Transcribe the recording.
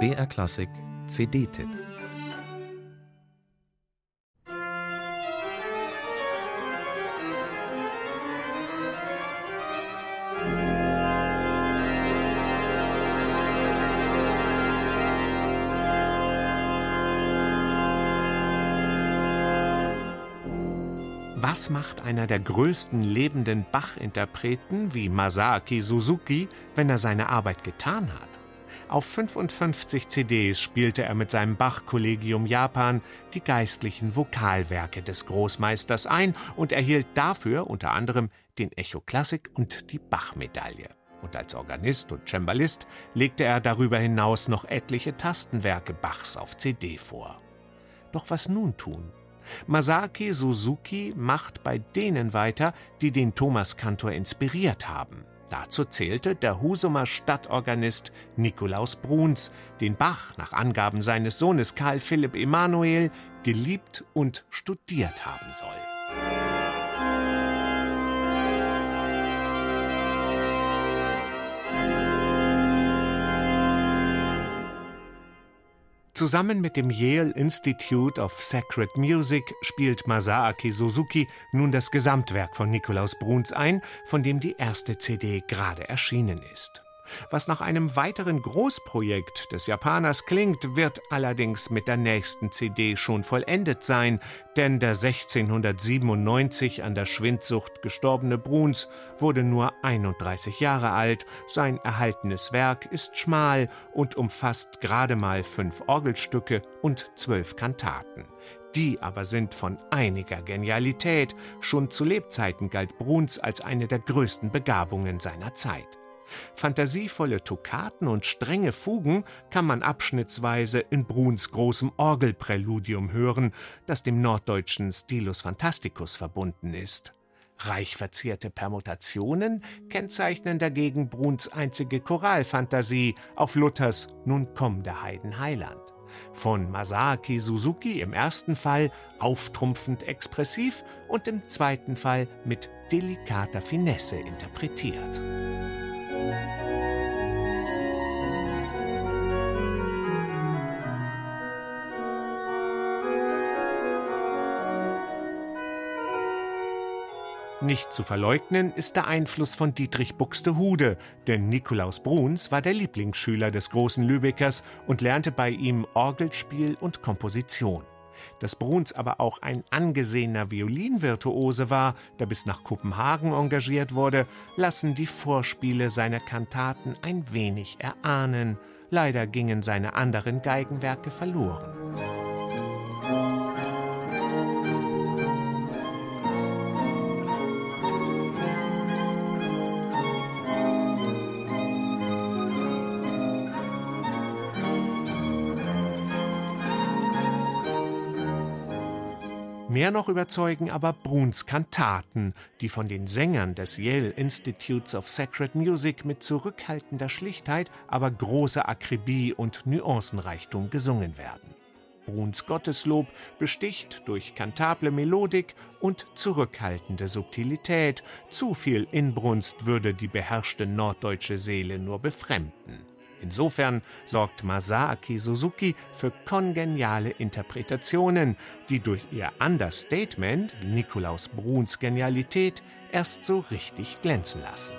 BR Klassik CD-Tipp Was macht einer der größten lebenden Bach-Interpreten wie Masaaki Suzuki, wenn er seine Arbeit getan hat? Auf 55 CDs spielte er mit seinem Bach-Kollegium Japan die geistlichen Vokalwerke des Großmeisters ein und erhielt dafür unter anderem den Echo Klassik und die Bach-Medaille. Und als Organist und Cembalist legte er darüber hinaus noch etliche Tastenwerke Bachs auf CD vor. Doch was nun tun? Masaki Suzuki macht bei denen weiter, die den Thomaskantor inspiriert haben. Dazu zählte der Husumer Stadtorganist Nikolaus Bruns, den Bach nach Angaben seines Sohnes Karl Philipp Emanuel geliebt und studiert haben soll. Zusammen mit dem Yale Institute of Sacred Music spielt Masaaki Suzuki nun das Gesamtwerk von Nikolaus Bruns ein, von dem die erste CD gerade erschienen ist. Was nach einem weiteren Großprojekt des Japaners klingt, wird allerdings mit der nächsten CD schon vollendet sein, denn der 1697 an der Schwindsucht gestorbene Bruns wurde nur 31 Jahre alt, sein erhaltenes Werk ist schmal und umfasst gerade mal fünf Orgelstücke und zwölf Kantaten. Die aber sind von einiger Genialität, schon zu Lebzeiten galt Bruns als eine der größten Begabungen seiner Zeit. Fantasievolle Toccaten und strenge Fugen kann man abschnittsweise in Bruns großem Orgelpräludium hören, das dem norddeutschen Stilus Fantasticus verbunden ist. Reich verzierte Permutationen kennzeichnen dagegen Bruns einzige Choralfantasie auf Luthers Nun komm der Heiden Heiland. Von Masaki Suzuki im ersten Fall auftrumpfend expressiv und im zweiten Fall mit delikater Finesse interpretiert. Nicht zu verleugnen ist der Einfluss von Dietrich Buxtehude, denn Nikolaus Bruns war der Lieblingsschüler des großen Lübeckers und lernte bei ihm Orgelspiel und Komposition. Dass Bruns aber auch ein angesehener Violinvirtuose war, der bis nach Kopenhagen engagiert wurde, lassen die Vorspiele seiner Kantaten ein wenig erahnen. Leider gingen seine anderen Geigenwerke verloren. Mehr noch überzeugen aber Bruns Kantaten, die von den Sängern des Yale Institutes of Sacred Music mit zurückhaltender Schlichtheit, aber großer Akribie und Nuancenreichtum gesungen werden. Bruns Gotteslob besticht durch kantable Melodik und zurückhaltende Subtilität. Zu viel Inbrunst würde die beherrschte norddeutsche Seele nur befremden. Insofern sorgt Masaaki Suzuki für kongeniale Interpretationen, die durch ihr Understatement, Nikolaus Bruns Genialität, erst so richtig glänzen lassen.